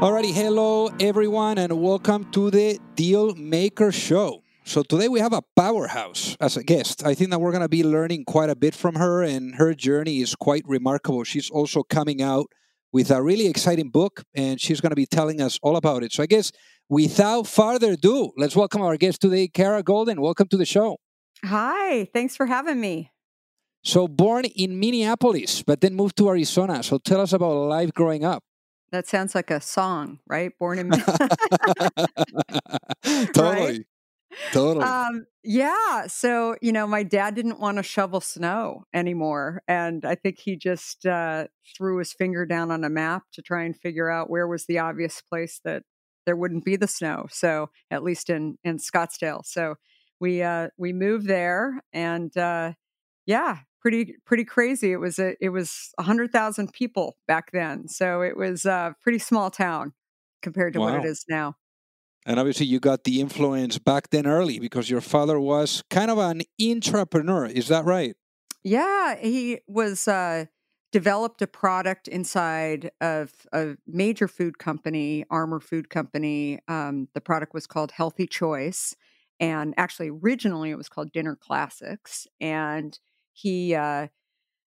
Alrighty, hello everyone, and welcome to the Deal Maker Show. So today we have a powerhouse as a guest. I think that we're going to be learning quite a bit from her, and her journey is quite remarkable. She's also coming out with a really exciting book, and she's going to be telling us all about it. So I guess without further ado, let's welcome our guest today, Kara Goldin. Welcome to the show. Hi, thanks for having me. So born in Minneapolis, but then moved to Arizona. So tell us about life growing up. That sounds like a song, right? Born in totally. Right? Totally. Um, yeah. So, you know, my dad didn't want to shovel snow anymore. And I think he just uh, threw his finger down on a map to try and figure out where was the obvious place that there wouldn't be the snow. So, at least in, in Scottsdale. So, we uh, we moved there and uh, yeah, pretty pretty crazy. It was a it was a hundred thousand people back then, so it was a pretty small town compared to wow. what it is now. And obviously, you got the influence back then early because your father was kind of an entrepreneur. Is that right? Yeah, he was. Uh, developed a product inside of a major food company, Armour Food Company. Um, the product was called Healthy Choice, and actually originally it was called Dinner Classics. And he uh,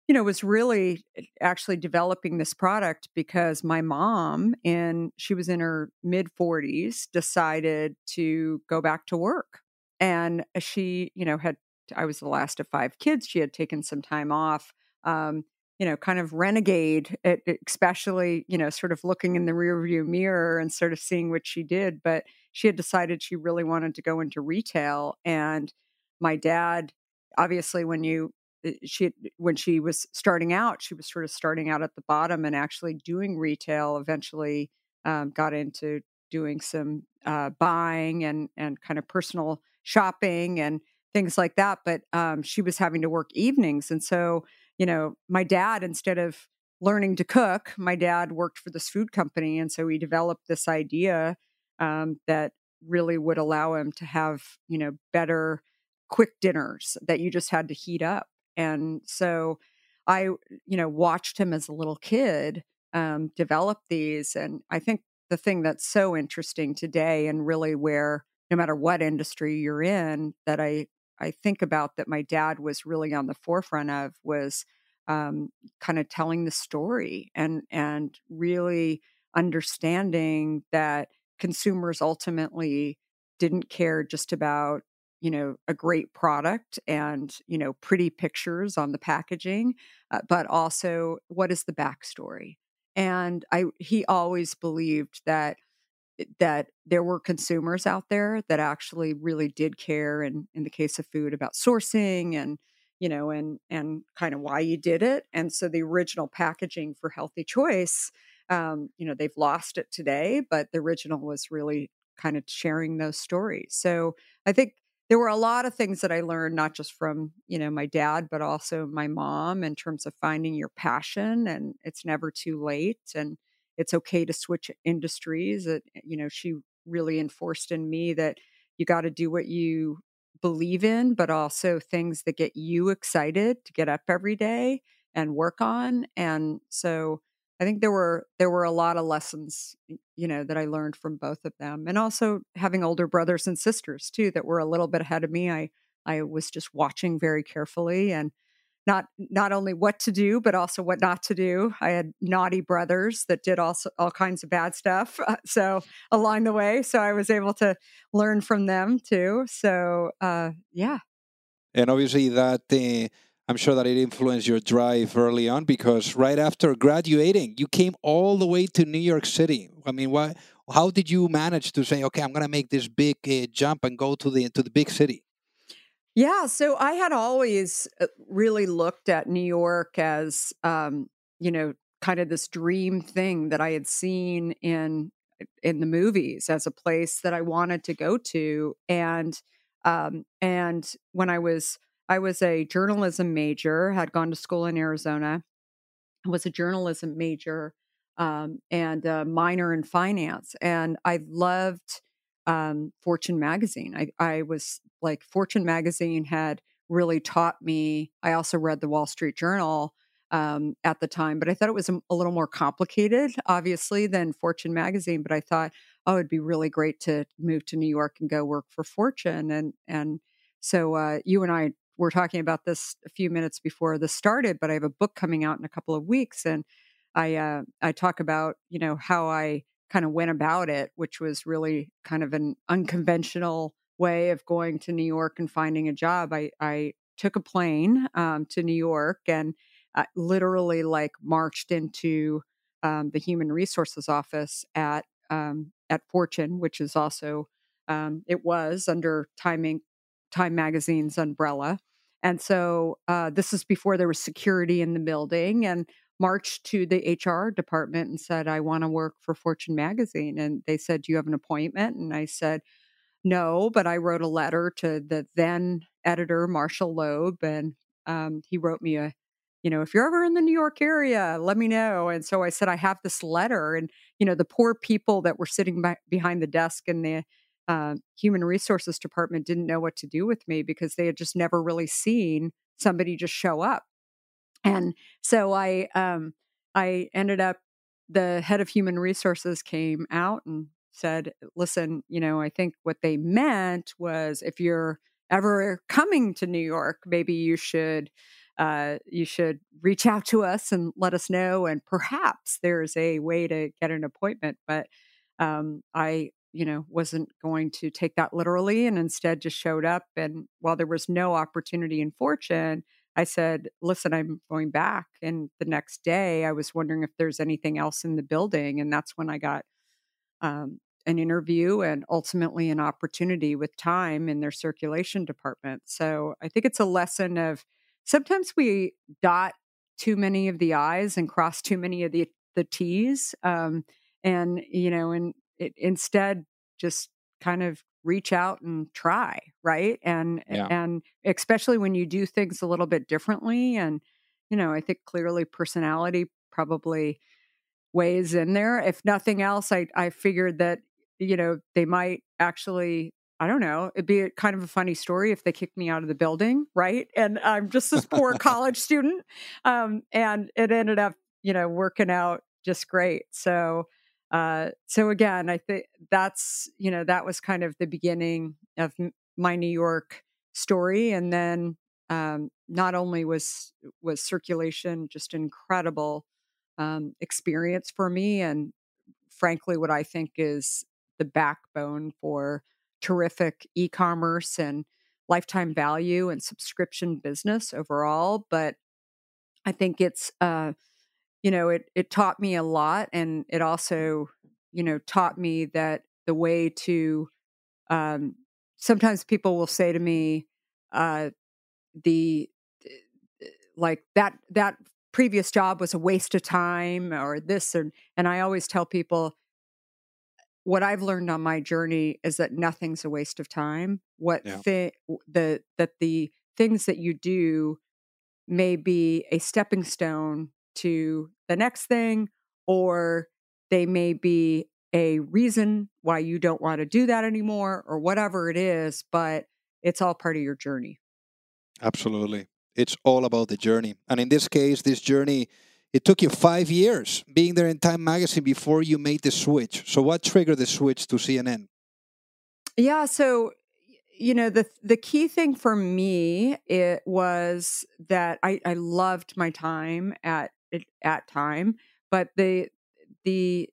you know was really eh, actually developing this product because my mom and she was in her mid 40s decided to go back to work. And she you know had i was the last of five kids she had taken some time off um, you know kind of renegade especially you know sort of looking in the rearview mirror and sort of seeing what she did but she had decided she really wanted to go into retail. And my dad obviously when you uh, she when she was starting out she was sort of starting out at the bottom and actually doing retail eventually um, got into doing some uh, buying and and kind of personal shopping and things like that but um, she was having to work evenings and so you know my dad instead of learning to cook my dad worked for this food company and so he developed this idea um, that really would allow him to have you know better quick dinners that you just had to heat up and so I, you know, watched him as a little kid um, develop these. And I think the thing that's so interesting today and really where no matter what industry you're in that I, I think about that my dad was really on the forefront of was um, kind of telling the story and and really understanding that consumers ultimately didn't care just about you know a great product and you know pretty pictures on the packaging uh, but also what is the backstory? And i he always believed that eh, that there were consumers out there that actually really did care and in the case of food about sourcing and you know and and kind of why you did it. And so the original packaging for healthy choice um, you know they've lost it today but the original was really kind of sharing those stories. So i think there were a lot of things that I learned, not just from, you know, my dad, but also my mom in terms of finding your passion and it's never too late and it's okay to switch industries. That, eh, you know, she really enforced in me that you got to do what you believe in, but also things that get you excited to get up every day and work on. And so I think there were there were a lot of lessons, you know, that I learned from both of them, and also having older brothers and sisters too that were a little bit ahead of me. I I was just watching very carefully and not not only what to do but also what not to do. I had naughty brothers that did also all kinds of bad stuff. So along the way, so I was able to learn from them too. So uh, yeah, and obviously that. Uh I'm sure that it influenced your drive early on because right after graduating, you came all the way to New York City. I mean, why? How did you manage to say, "Okay, I'm going to make this big uh, jump and go to the to the big city"? Yeah, so I had always uh, really looked at New York as, um, you know, kind of this dream thing that I had seen in in the movies as a place that I wanted to go to, and um, and when I was I was a journalism major, had gone to school in Arizona, was a journalism major um, and a minor in finance. And I loved um, Fortune magazine. I, I was like, Fortune magazine had really taught me. I also read the Wall Street Journal um, at the time, but I thought it was a, a, little more complicated, obviously, than Fortune magazine. But I thought, oh, it'd be really great to move to New York and go work for Fortune. And and so uh, you and I we're talking about this a few minutes before this started, but I have a book coming out in a couple of weeks, and I uh, I talk about you know how I kind of went about it, which was really kind of an unconventional way of going to New York and finding a job. I I took a plane um, to New York and uh, literally like marched into um, the human resources office at um, at Fortune, which is also um, it was under timing Time Magazine's umbrella. And so uh, this is before there was security in the building and marched to the HR department and said, I want to work for Fortune Magazine. And they said, Do you have an appointment? And I said, No, but I wrote a letter to the then editor, Marshall Loeb, and um, he wrote me a you know, if you're ever in the New York area, let me know. And so I said, I have this letter. And, you know, the poor people that were sitting by, behind the desk in the uh, human resources department didn't know what to do with me because they had just never really seen somebody just show up. And so I, um, I ended up, the head of human resources came out and said, listen, you know, I think what they meant was if you're ever coming to New York, maybe you should uh, you should reach out to us and let us know. And perhaps there's a way to get an appointment. But um, I you know, wasn't going to take that literally and instead just showed up. And while there was no opportunity in fortune, I said, listen, I'm going back. And the next day, I was wondering if there's anything else in the building. And that's when I got um, an interview and ultimately an opportunity with time in their circulation department. So I think it's a lesson of sometimes we dot too many of the I's and cross too many of the, the T's. Um, and, you know, and it, instead just kind of reach out and try right and yeah. and especially when you do things a little bit differently and you know i think clearly personality probably weighs in there if nothing else i i figured that you know they might actually I don't know. It'd be kind of a funny story if they kicked me out of the building, right? And I'm just this poor college student, um, and it ended up, you know, working out just great. So uh, so again, I think that's you know that was kind of the beginning of my New York story, and then um, not only was was circulation just incredible um, experience for me, and frankly, what I think is the backbone for terrific e-commerce and lifetime value and subscription business overall. But I think it's uh, you know, it it taught me a lot, and it also, you know, taught me that the way to. Um, sometimes people will say to me, uh, the like that that previous job was a waste of time or this and and I always tell people what I've learned on my journey is that nothing's a waste of time. What yeah. thi- the that the things that you do may be a stepping stone to the next thing, or they may be a reason why you don't want to do that anymore, or whatever it is, but it's all part of your journey. Absolutely. It's all about the journey. And in this case, this journey, it took you five years being there in Time Magazine before you made the switch. So, what triggered the switch to CNN? Yeah. So, you know, the the key thing for me it was that I, I loved my time at at Time, but the the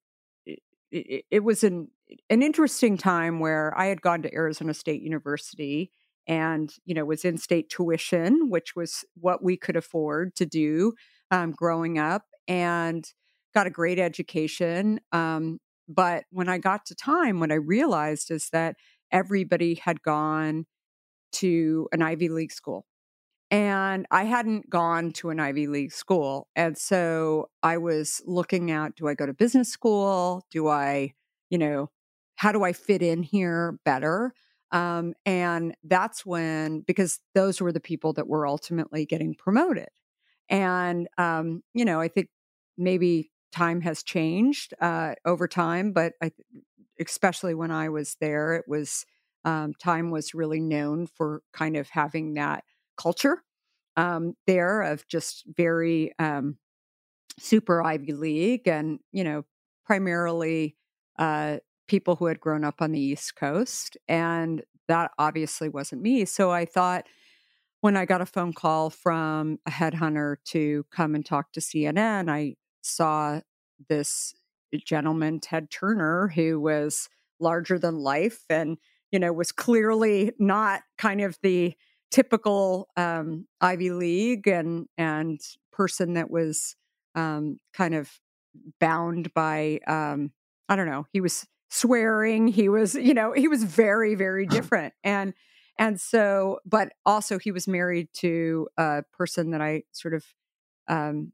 it, it was an an interesting time where I had gone to Arizona State University and you know was in state tuition which was what we could afford to do um, growing up and got a great education um, but when i got to time what i realized is that everybody had gone to an ivy league school and i hadn't gone to an ivy league school and so i was looking at do i go to business school do i you know how do i fit in here better um, and that's when, because those were the people that were ultimately getting promoted. And, um, you know, I think maybe time has changed uh, over time, but I, especially when I was there, it was um, time was really known for kind of having that culture um, there of just very um, super Ivy League and, you know, primarily uh, people who had grown up on the East Coast. And that obviously wasn't me. So I thought when I got a phone call from a headhunter to come and talk to CNN, I saw this gentleman, Ted Turner, who was larger than life and, you know, was clearly not kind of the typical um, Ivy League and and person that was um, kind of bound by um, I don't know. He was swearing. He was, you know, he was very, very different. And and so, but also he was married to a person that I sort of um,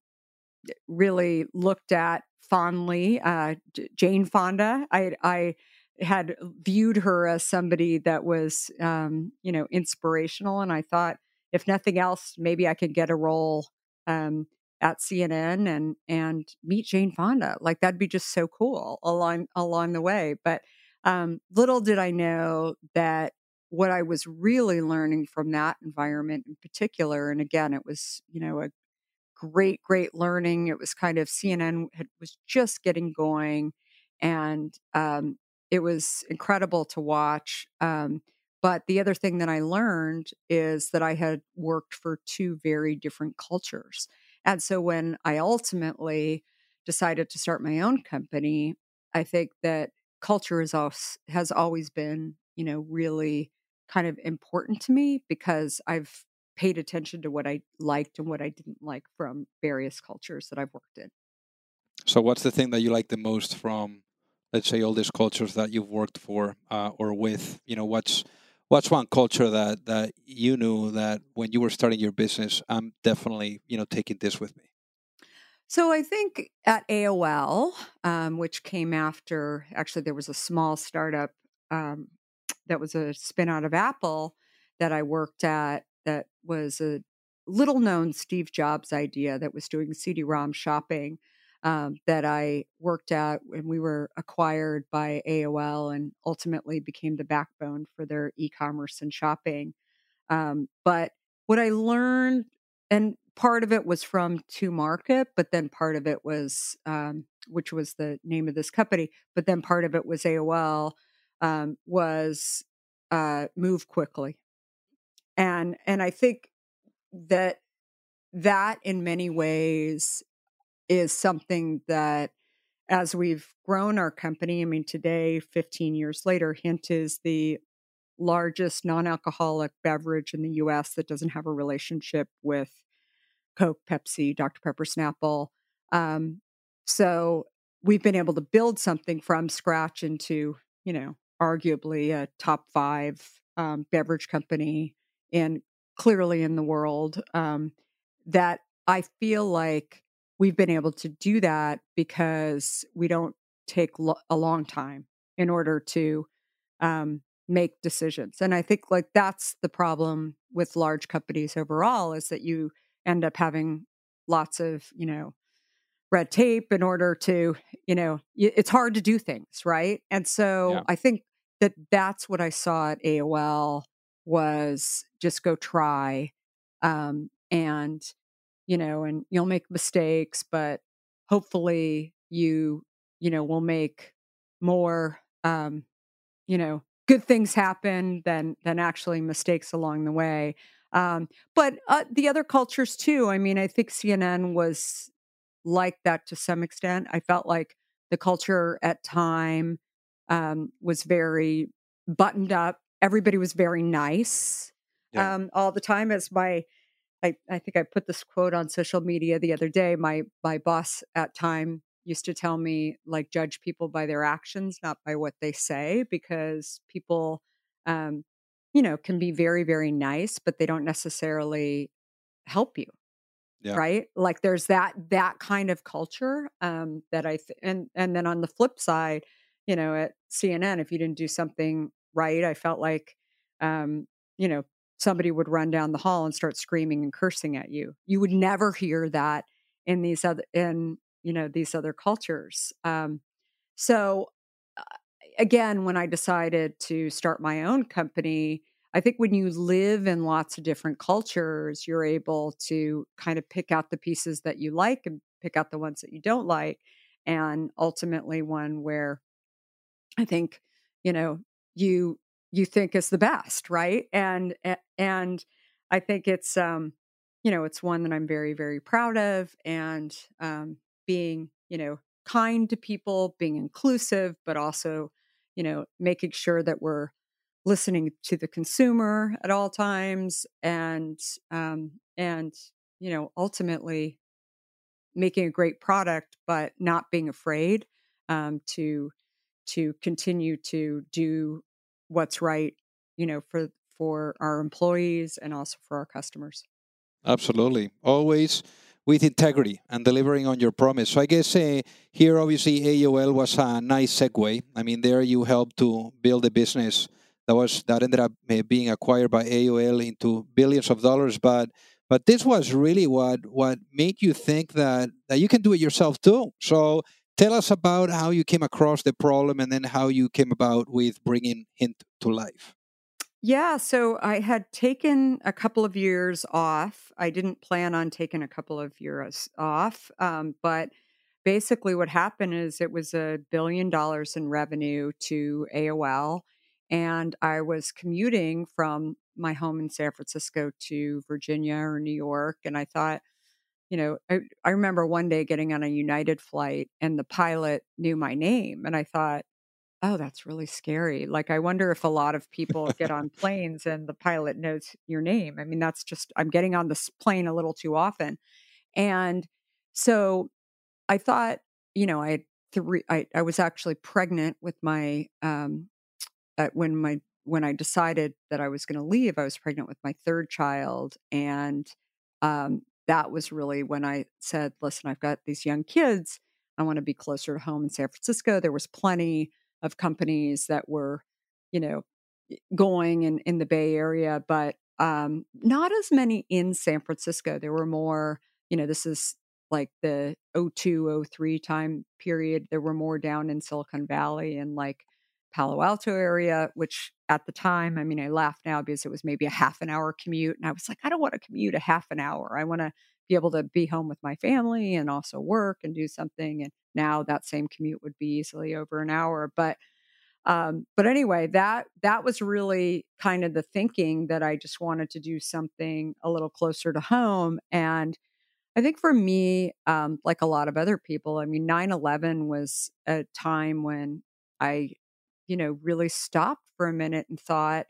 really looked at fondly, uh, Jane Fonda. I I had viewed her as somebody that was, um, you know, inspirational, and I thought, if nothing else, maybe I could get a role um, at CNN and and meet Jane Fonda. Like that'd be just so cool along along the way. But um, little did I know that what I was really learning from that environment in particular, and again, it was you know a great great learning. It was kind of CNN had, was just getting going, and um, it was incredible to watch. Um, but the other thing that I learned is that I had worked for two very different cultures. And so when I ultimately decided to start my own company, I think that culture is also, has always been, you know, really kind of important to me because I've paid attention to what I liked and what I didn't like from various cultures that I've worked in. So, what's the thing that you like the most from, let's say, all these cultures that you've worked for uh, or with? You know, what's what's one culture that that you knew that when you were starting your business i'm definitely you know taking this with me so i think at aol um, which came after actually there was a small startup um, that was a spin out of apple that i worked at that was a little known steve jobs idea that was doing cd-rom shopping um, that I worked at when we were acquired by AOL and ultimately became the backbone for their e commerce and shopping. Um, but what I learned, and part of it was from 2Market, but then part of it was, um, which was the name of this company, but then part of it was AOL, um, was uh, move quickly. And and I think that that in many ways is something that as we've grown our company, I mean, today, 15 years later, Hint is the largest non alcoholic beverage in the US that doesn't have a relationship with Coke, Pepsi, Dr. Pepper, Snapple. Um, so we've been able to build something from scratch into, you know, arguably a top five um, beverage company and clearly in the world um, that I feel like we've been able to do that because we don't take lo- a long time in order to um, make decisions and i think like that's the problem with large companies overall is that you end up having lots of you know red tape in order to you know it's hard to do things right and so yeah. i think that that's what i saw at aol was just go try um, and you know and you'll make mistakes but hopefully you you know will make more um you know good things happen than than actually mistakes along the way. Um but uh, the other cultures too i mean i think cnn was like that to some extent. I felt like the culture at time um was very buttoned up. Everybody was very nice Yeah. um all the time as my I, I think I put this quote on social media the other day. My my boss at time used to tell me like judge people by their actions, not by what they say, because people, um, you know, can be very very nice, but they don't necessarily help you, Yeah. right? Like there's that that kind of culture um, that I th- and and then on the flip side, you know, at CNN, if you didn't do something right, I felt like, um, you know, somebody would run down the hall and start screaming and cursing at you. You would never hear that in these other in you know these other cultures. Um, so uh, again, when I decided to start my own company, I think when you live in lots of different cultures, you're able to kind of pick out the pieces that you like and pick out the ones that you don't like, and ultimately one where I think you know you you think is the best, right? And and I think it's um you know it's one that I'm very very proud of, and um, being you know kind to people, being inclusive, but also you know making sure that we're listening to the consumer at all times, and um, and you know ultimately making a great product, but not being afraid um, to to continue to do what's right, you know, for for our employees and also for our customers. Absolutely. Always with integrity and delivering on your promise. So I guess uh, here, obviously, AOL was a nice segue. I mean, there you helped to build a business that was that ended up uh, being acquired by AOL into billions of dollars. But but this was really what what made you think that that you can do it yourself too. So tell us about how you came across the problem and then how you came about with bringing Hint to life. Yeah, so I had taken a couple of years off. I didn't plan on taking a couple of years off, um, but basically, what happened is it was a billion dollars in revenue to AOL, and I was commuting from my home in San Francisco to Virginia or New York, and I thought, you know, I, I remember one day getting on a United flight, and the pilot knew my name, and I thought. Oh, that's really scary. Like, I wonder if a lot of people get on planes and the pilot knows your name. I mean, that's just, I'm getting on this plane a little too often. And so I thought, you know, I had three, I, I was actually pregnant with my, um, uh, when my, when I decided that I was going to leave, I was pregnant with my third child. And um, that was really when I said, listen, I've got these young kids. I want to be closer to home in San Francisco. There was plenty of companies that were, you know, going in, in the Bay Area, but um, not as many in San Francisco. There were more, you know, this is like the 02, 03 time period. There were more down in Silicon Valley and like Palo Alto area, which at the time, I mean, I laugh now because it was maybe a half an hour commute. And I was like, I don't want to commute a half an hour. I want to be able to be home with my family and also work and do something. And now that same commute would be easily over an hour. But um, but anyway, that that was really kind of the thinking that I just wanted to do something a little closer to home. And I think for me, um, like a lot of other people, I mean, 9 11 was a time when I, you know, really stopped for a minute and thought,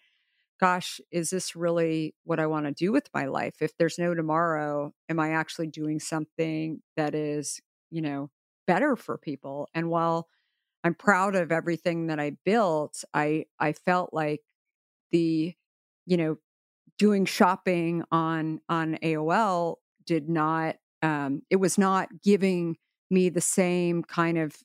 gosh, is this really what I want to do with my life? If there's no tomorrow, am I actually doing something that is, you know, better for people? And while I'm proud of everything that I built, I I felt like the, you know, doing shopping on on AOL did not um it was not giving me the same kind of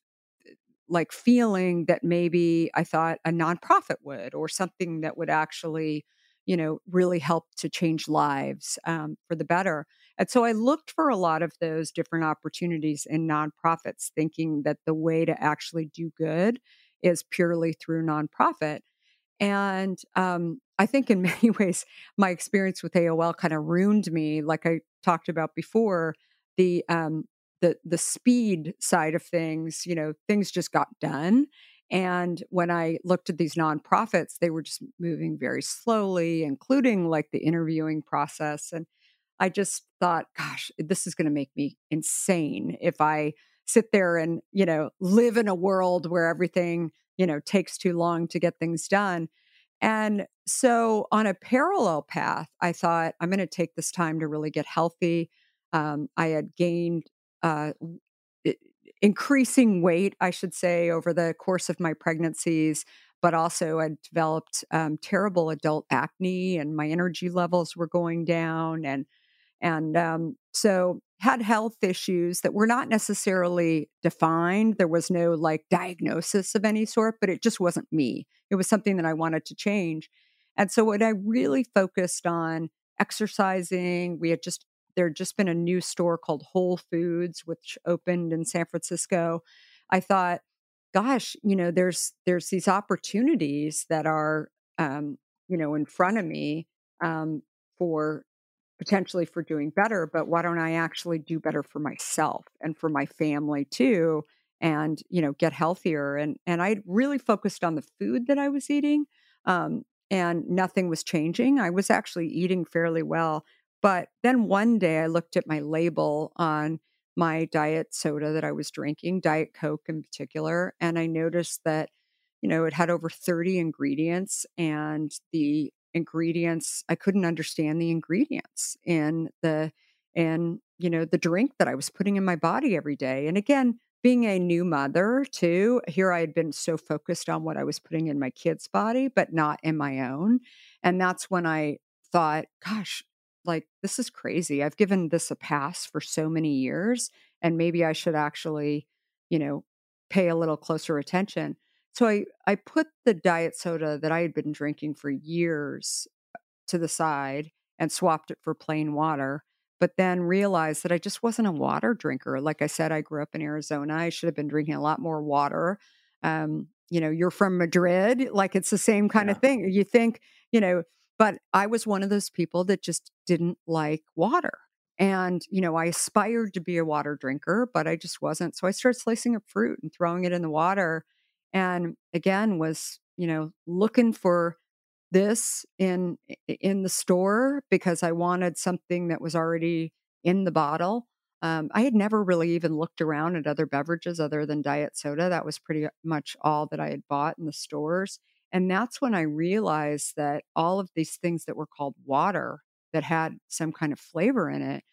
like feeling that maybe I thought a nonprofit would or something that would actually, you know, really help to change lives um, for the better. And so I looked for a lot of those different opportunities in nonprofits, thinking that the way to actually do good is purely through nonprofit. And um, I think in many ways, my experience with AOL kind of ruined me. Like I talked about before, the um, the the speed side of things, you know, things just got done. And when I looked at these nonprofits, they were just moving very slowly, including like the interviewing process. And I just thought, gosh, this is going to make me insane if I sit there and, you know, live in a world where everything, you know, takes too long to get things done. And so on a parallel path, I thought, I'm going to take this time to really get healthy. Um, I had gained uh, increasing weight, I should say, over the course of my pregnancies, but also I developed um, terrible adult acne, and my energy levels were going down, and and um, so had health issues that were not necessarily defined. There was no like diagnosis of any sort, but it just wasn't me. It was something that I wanted to change. And so what I really focused on exercising, we had just there had just been a new store called Whole Foods, which opened in San Francisco. I thought, gosh, you know, there's there's these opportunities that are, um, you know, in front of me um, for potentially for doing better. But why don't I actually do better for myself and for my family too? And you know, get healthier. And and I really focused on the food that I was eating. Um, and nothing was changing. I was actually eating fairly well. But then one day I looked at my label on my diet soda that I was drinking, Diet Coke in particular, and I noticed that, you know, it had over 30 ingredients and the ingredients, I couldn't understand the ingredients in the and you know the drink that I was putting in my body every day. And again, being a new mother too, here I had been so focused on what I was putting in my kid's body, but not in my own. And that's when I thought, gosh, like this is crazy. I've given this a pass for so many years and maybe I should actually, you know, pay a little closer attention. So I I put the diet soda that I had been drinking for years uh, to the side and swapped it for plain water, but then realized that I just wasn't a water drinker. Like I said, I grew up in Arizona. I should have been drinking a lot more water. Um, you know, you're from Madrid, like it's the same kind yeah. of thing. You think, you know, but I was one of those people that just didn't like water. And, you know, I aspired to be a water drinker, but I just wasn't. So I started slicing up fruit and throwing it in the water. And again, was, you know, looking for this in in the store because I wanted something that was already in the bottle. Um, I had never really even looked around at other beverages other than diet soda. That was pretty much all that I had bought in the stores. And that's when I realized that all of these things that were called water that had some kind of flavor in it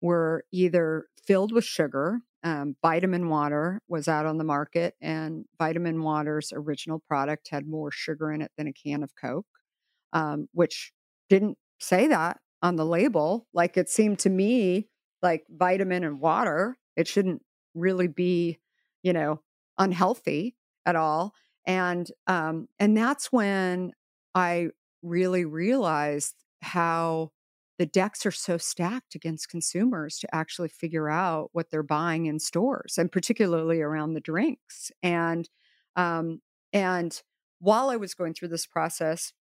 were either filled with sugar. Um, vitamin water was out on the market, and vitamin water's original product had more sugar in it than a can of Coke, um, which didn't say that on the label. Like it seemed to me like vitamin and water, it shouldn't really be, you know, unhealthy at all and um, and that's when I really realized how the decks are so stacked against consumers to actually figure out what they're buying in stores, and particularly around the drinks. And um, and while I was going through this process,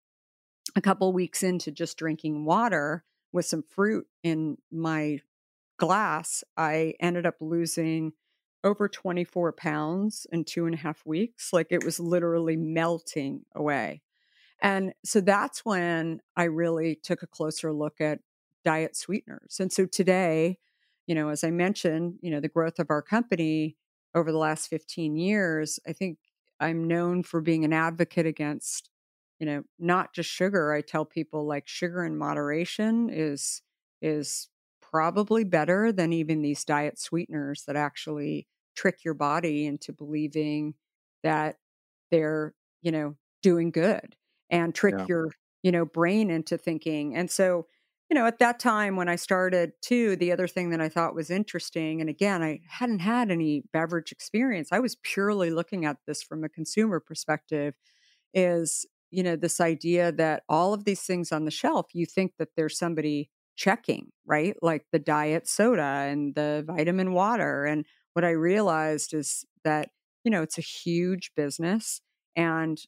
a couple weeks into just drinking water with some fruit in my glass, I ended up losing over 24 pounds in two and a half weeks. Like it was literally melting away. And so that's when I really took a closer look at diet sweeteners. And so today, you know, as I mentioned, you know, the growth of our company over the last 15 years, I think I'm known for being an advocate against, you know, not just sugar. I tell people like sugar in moderation is is probably better than even these diet sweeteners that actually trick your body into believing that they're, you know, doing good and trick yeah. your, you know, brain into thinking. And so, you know, at that time when I started too, the other thing that I thought was interesting, and again, I hadn't had any beverage experience. I was purely looking at this from a consumer perspective, is, you know, this idea that all of these things on the shelf, you think that there's somebody checking, right? Like the diet soda and the vitamin water. And what I realized is that, you know, it's a huge business and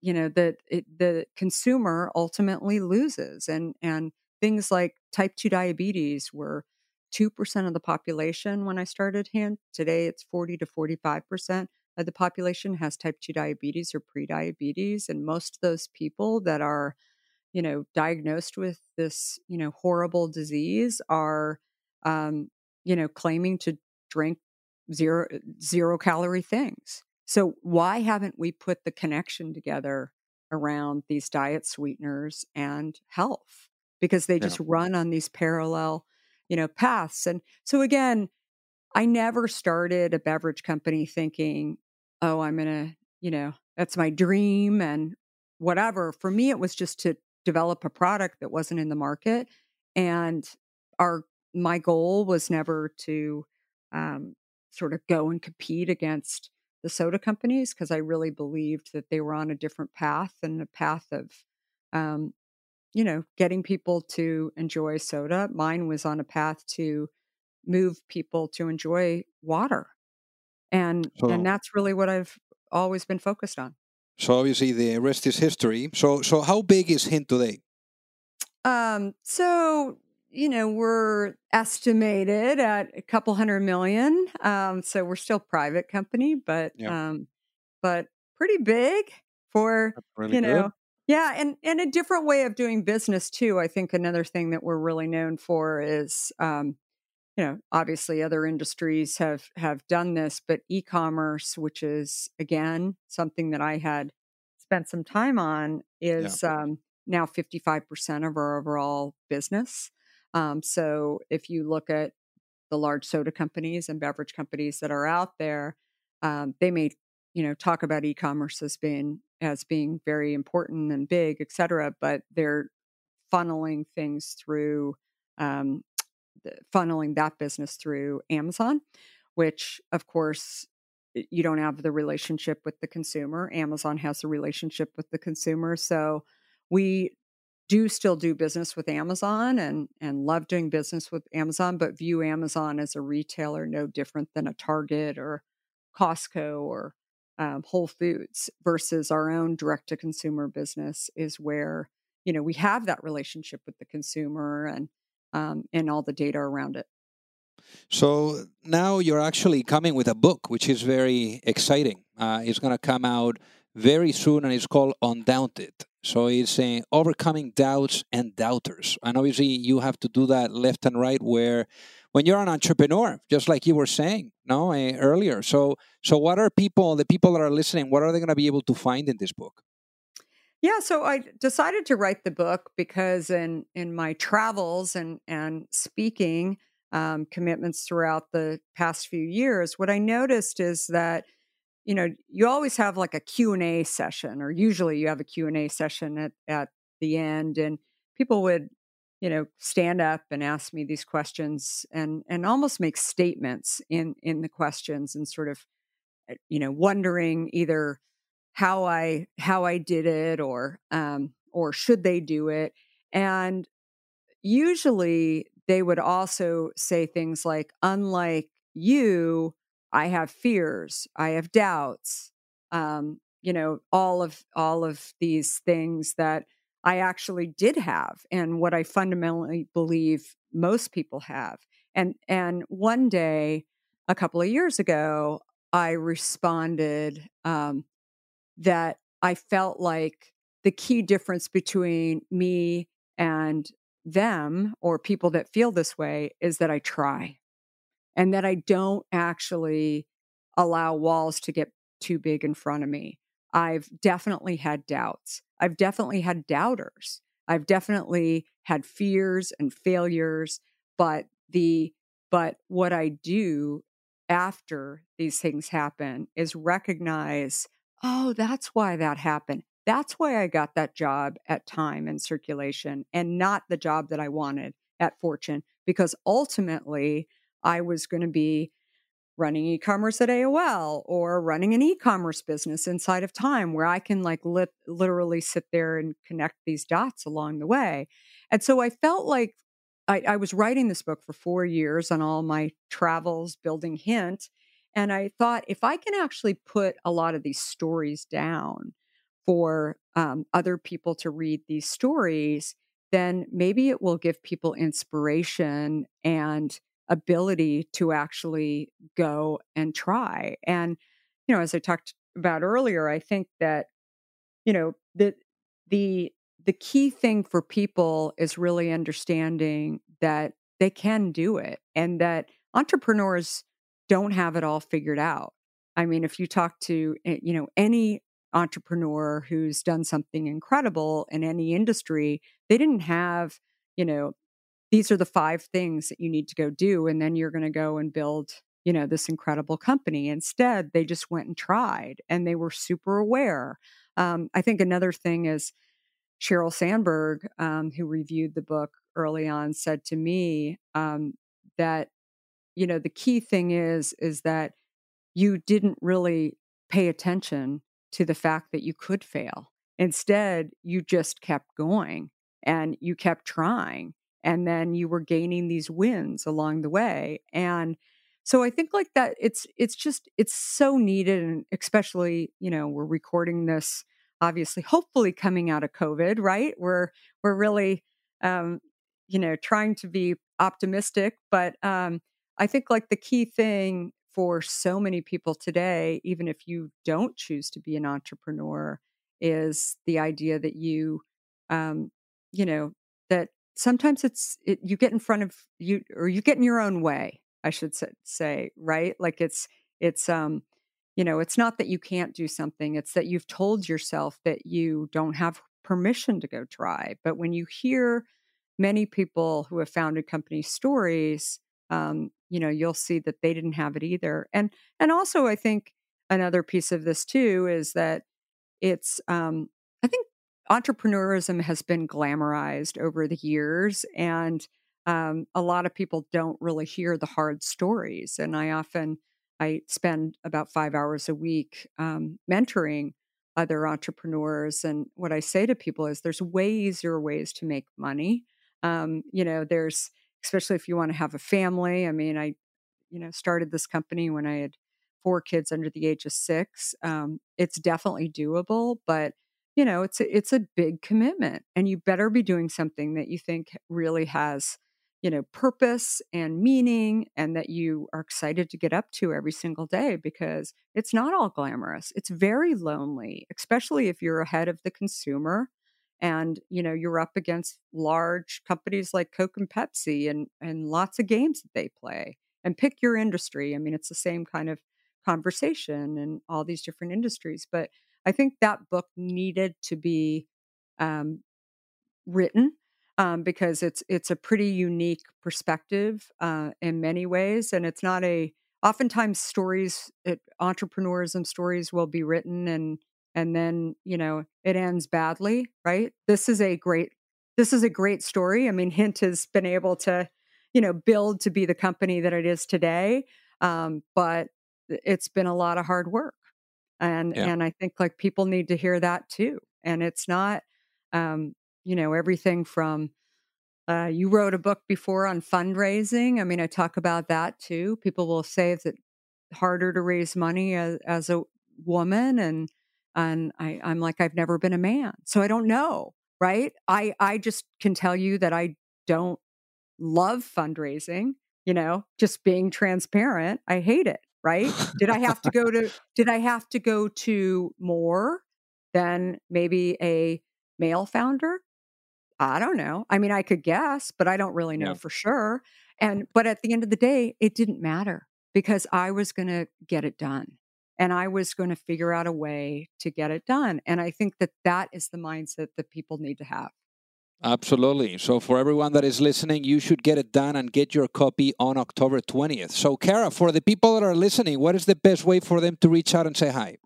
you know that the consumer ultimately loses and and things like type 2 diabetes were 2% of the population when I started HINT. Today it's 40 to 45% of the population has type 2 diabetes or prediabetes and most of those people that are you know diagnosed with this you know horrible disease are um, you know claiming to drink zero zero calorie things. So why haven't we put the connection together around these diet sweeteners and health? Because they just yeah. run on these parallel you know paths. And so again i never started a beverage company thinking oh i'm going to you know that's my dream and whatever. For me it was just to develop a product that wasn't in the market and our my goal was never to um, sort of go and compete against the soda companies because I really believed that they were on a different path and a path of, um, you know, getting people to enjoy soda. Mine was on a path to move people to enjoy water, and so, and that's really what I've always been focused on. So obviously the rest is history. So so how big is Hint today? Um, so you know, we're estimated at a couple hundred million. Um, so we're still private company, but um, but pretty big for really you know. Good. Yeah, and and a different way of doing business too. I think another thing that we're really known for is um, you know, obviously other industries have have done this, but e-commerce, which is again something that I had spent some time on, is yeah. um, now 55% of our overall business. Um, so if you look at the large soda companies and beverage companies that are out there, um, they may, you know, talk about e-commerce as being as being very important and big, et cetera, but they're funneling things through, um, funneling that business through Amazon, which of course you don't have the relationship with the consumer. Amazon has a relationship with the consumer, so we do still do business with Amazon and and love doing business with Amazon, but view Amazon as a retailer no different than a Target or Costco or um, Whole Foods versus our own direct to consumer business is where you know we have that relationship with the consumer and um, and all the data around it. So now you're actually coming with a book, which is very exciting. Uh, it's going to come out very soon, and it's called Undaunted. So it's uh, overcoming doubts and doubters. And obviously, you have to do that left and right. Where when you're an entrepreneur, just like you were saying, no, uh, earlier. So, so what are people, the people that are listening, what are they going to be able to find in this book? Yeah, so I decided to write the book because in in my travels and and speaking um, commitments throughout the past few years, what I noticed is that you know you always have like a q&a session or usually you have a q&a session at, at the end and people would you know stand up and ask me these questions and and almost make statements in in the questions and sort of eh, you know wondering either how i how i did it or um or should they do it and usually they would also say things like unlike you I have fears, I have doubts, um, you know, all of all of these things that I actually did have, and what I fundamentally believe most people have. And and one day, a couple of years ago, I responded um, that I felt like the key difference between me and them or people that feel this way is that I try and that I don't actually allow walls to get too big in front of me. I've definitely had doubts. I've definitely had doubters. I've definitely had fears and failures, but the but what I do after these things happen is recognize, oh, that's why that happened. That's why I got that job at Time and Circulation and not the job that I wanted at Fortune because ultimately I was going to be running e-commerce at AOL or running an e-commerce business inside of Time where I can like literally sit there and connect these dots along the way. And so I felt like I, I was writing this book for four years on all my travels, building Hint. And I thought if I can actually put a lot of these stories down, for um, other people to read these stories, then maybe it will give people inspiration and ability to actually go and try. And, you know, as I talked about earlier, I think that, you know, the, the, the key thing for people is really understanding that they can do it and that entrepreneurs don't have it all figured out. I mean, if you talk to, eh, you know, any entrepreneur who's done something incredible in any industry, they didn't have, you know, these are the five things that you need to go do and then you're going to go and build you know this incredible company instead they just went and tried and they were super aware um, i think another thing is Sheryl Sandberg um, who reviewed the book early on said to me um, that you know the key thing is is that you didn't really pay attention to the fact that you could fail. Instead you just kept going and you kept trying and then you were gaining these wins along the way and so i think like that it's it's just it's so needed and especially you know we're recording this obviously hopefully coming out of covid right? We're we're really um you know trying to be optimistic but um i think like the key thing for so many people today even if you don't choose to be an entrepreneur is the idea that you um you know that sometimes it's it, you get in front of you or you get in your own way i should say right? Like it's it's um you know it's not that you can't do something it's that you've told yourself that you don't have permission to go try. But when you hear many people who have founded company stories um, you know you'll see that they didn't have it either. And and also i think another piece of this too is that it's um, i think entrepreneurism has been glamorized over the years and um, a lot of people don't really hear the hard stories. And i often i spend about five hours a week um, mentoring other entrepreneurs and what i say to people is there's way easier ways to make money. Um, you know there's especially if you want to have a family i mean i you know started this company when i had four kids under the age of six um, it's definitely doable but you know it's a, it's a big commitment and you better be doing something that you think really has you know purpose and meaning and that you are excited to get up to every single day because it's not all glamorous it's very lonely especially if you're ahead of the consumer and you know you're up against large companies like coke and pepsi and and lots of games that they play and pick your industry i mean it's the same kind of conversation in all these different industries but I think that book needed to be um, written um, because it's it's a pretty unique perspective uh, in many ways, and it's not a. Oftentimes, stories, it, entrepreneurism stories, will be written and and then you know it ends badly, right? This is a great this is a great story. I mean, Hint has been able to you know build to be the company that it is today, um, but it's been a lot of hard work and yeah. and i think like people need to hear that too and it's not um you know everything from uh, you wrote a book before on fundraising i mean i talk about that too people will say that harder to raise money as, as a woman and and I, i'm like i've never been a man so i don't know right i i just can tell you that i don't love fundraising you know just being transparent i hate it right? did I have to go to did I have to go to more than maybe a male founder? I don't know. I mean, I could guess, but I don't really know yeah. for sure. And but at the end of the day, it didn't matter because I was going to get it done. And I was going to figure out a way to get it done. And I think that that is the mindset that people need to have. Absolutely. So, for everyone that is listening, you should get it done and get your copy on October 20th. So, Kara, for the people that are listening, what is the best way for them to reach out and say hi?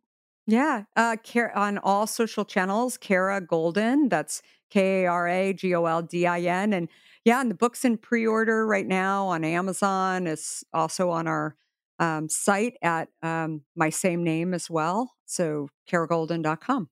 Yeah, uh, on all social channels, Kara Goldin. That's K A R A G O L D I N. And yeah, and the book's in pre order right now on Amazon. It's also on our um, site at um, my same name as well. So, karagoldin.com.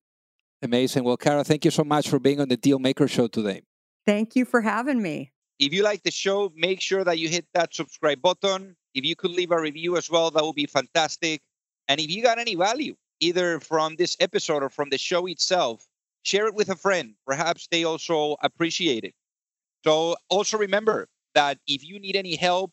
Amazing. Well, Kara, thank you so much for being on the Deal Maker Show today. Thank you for having me. If you like the show, make sure that you hit that subscribe button. If you could leave a review as well, that would be fantastic. And if you got any value either from this episode or from the show itself, share it with a friend. Perhaps they also appreciate it. So also remember that if you need any help,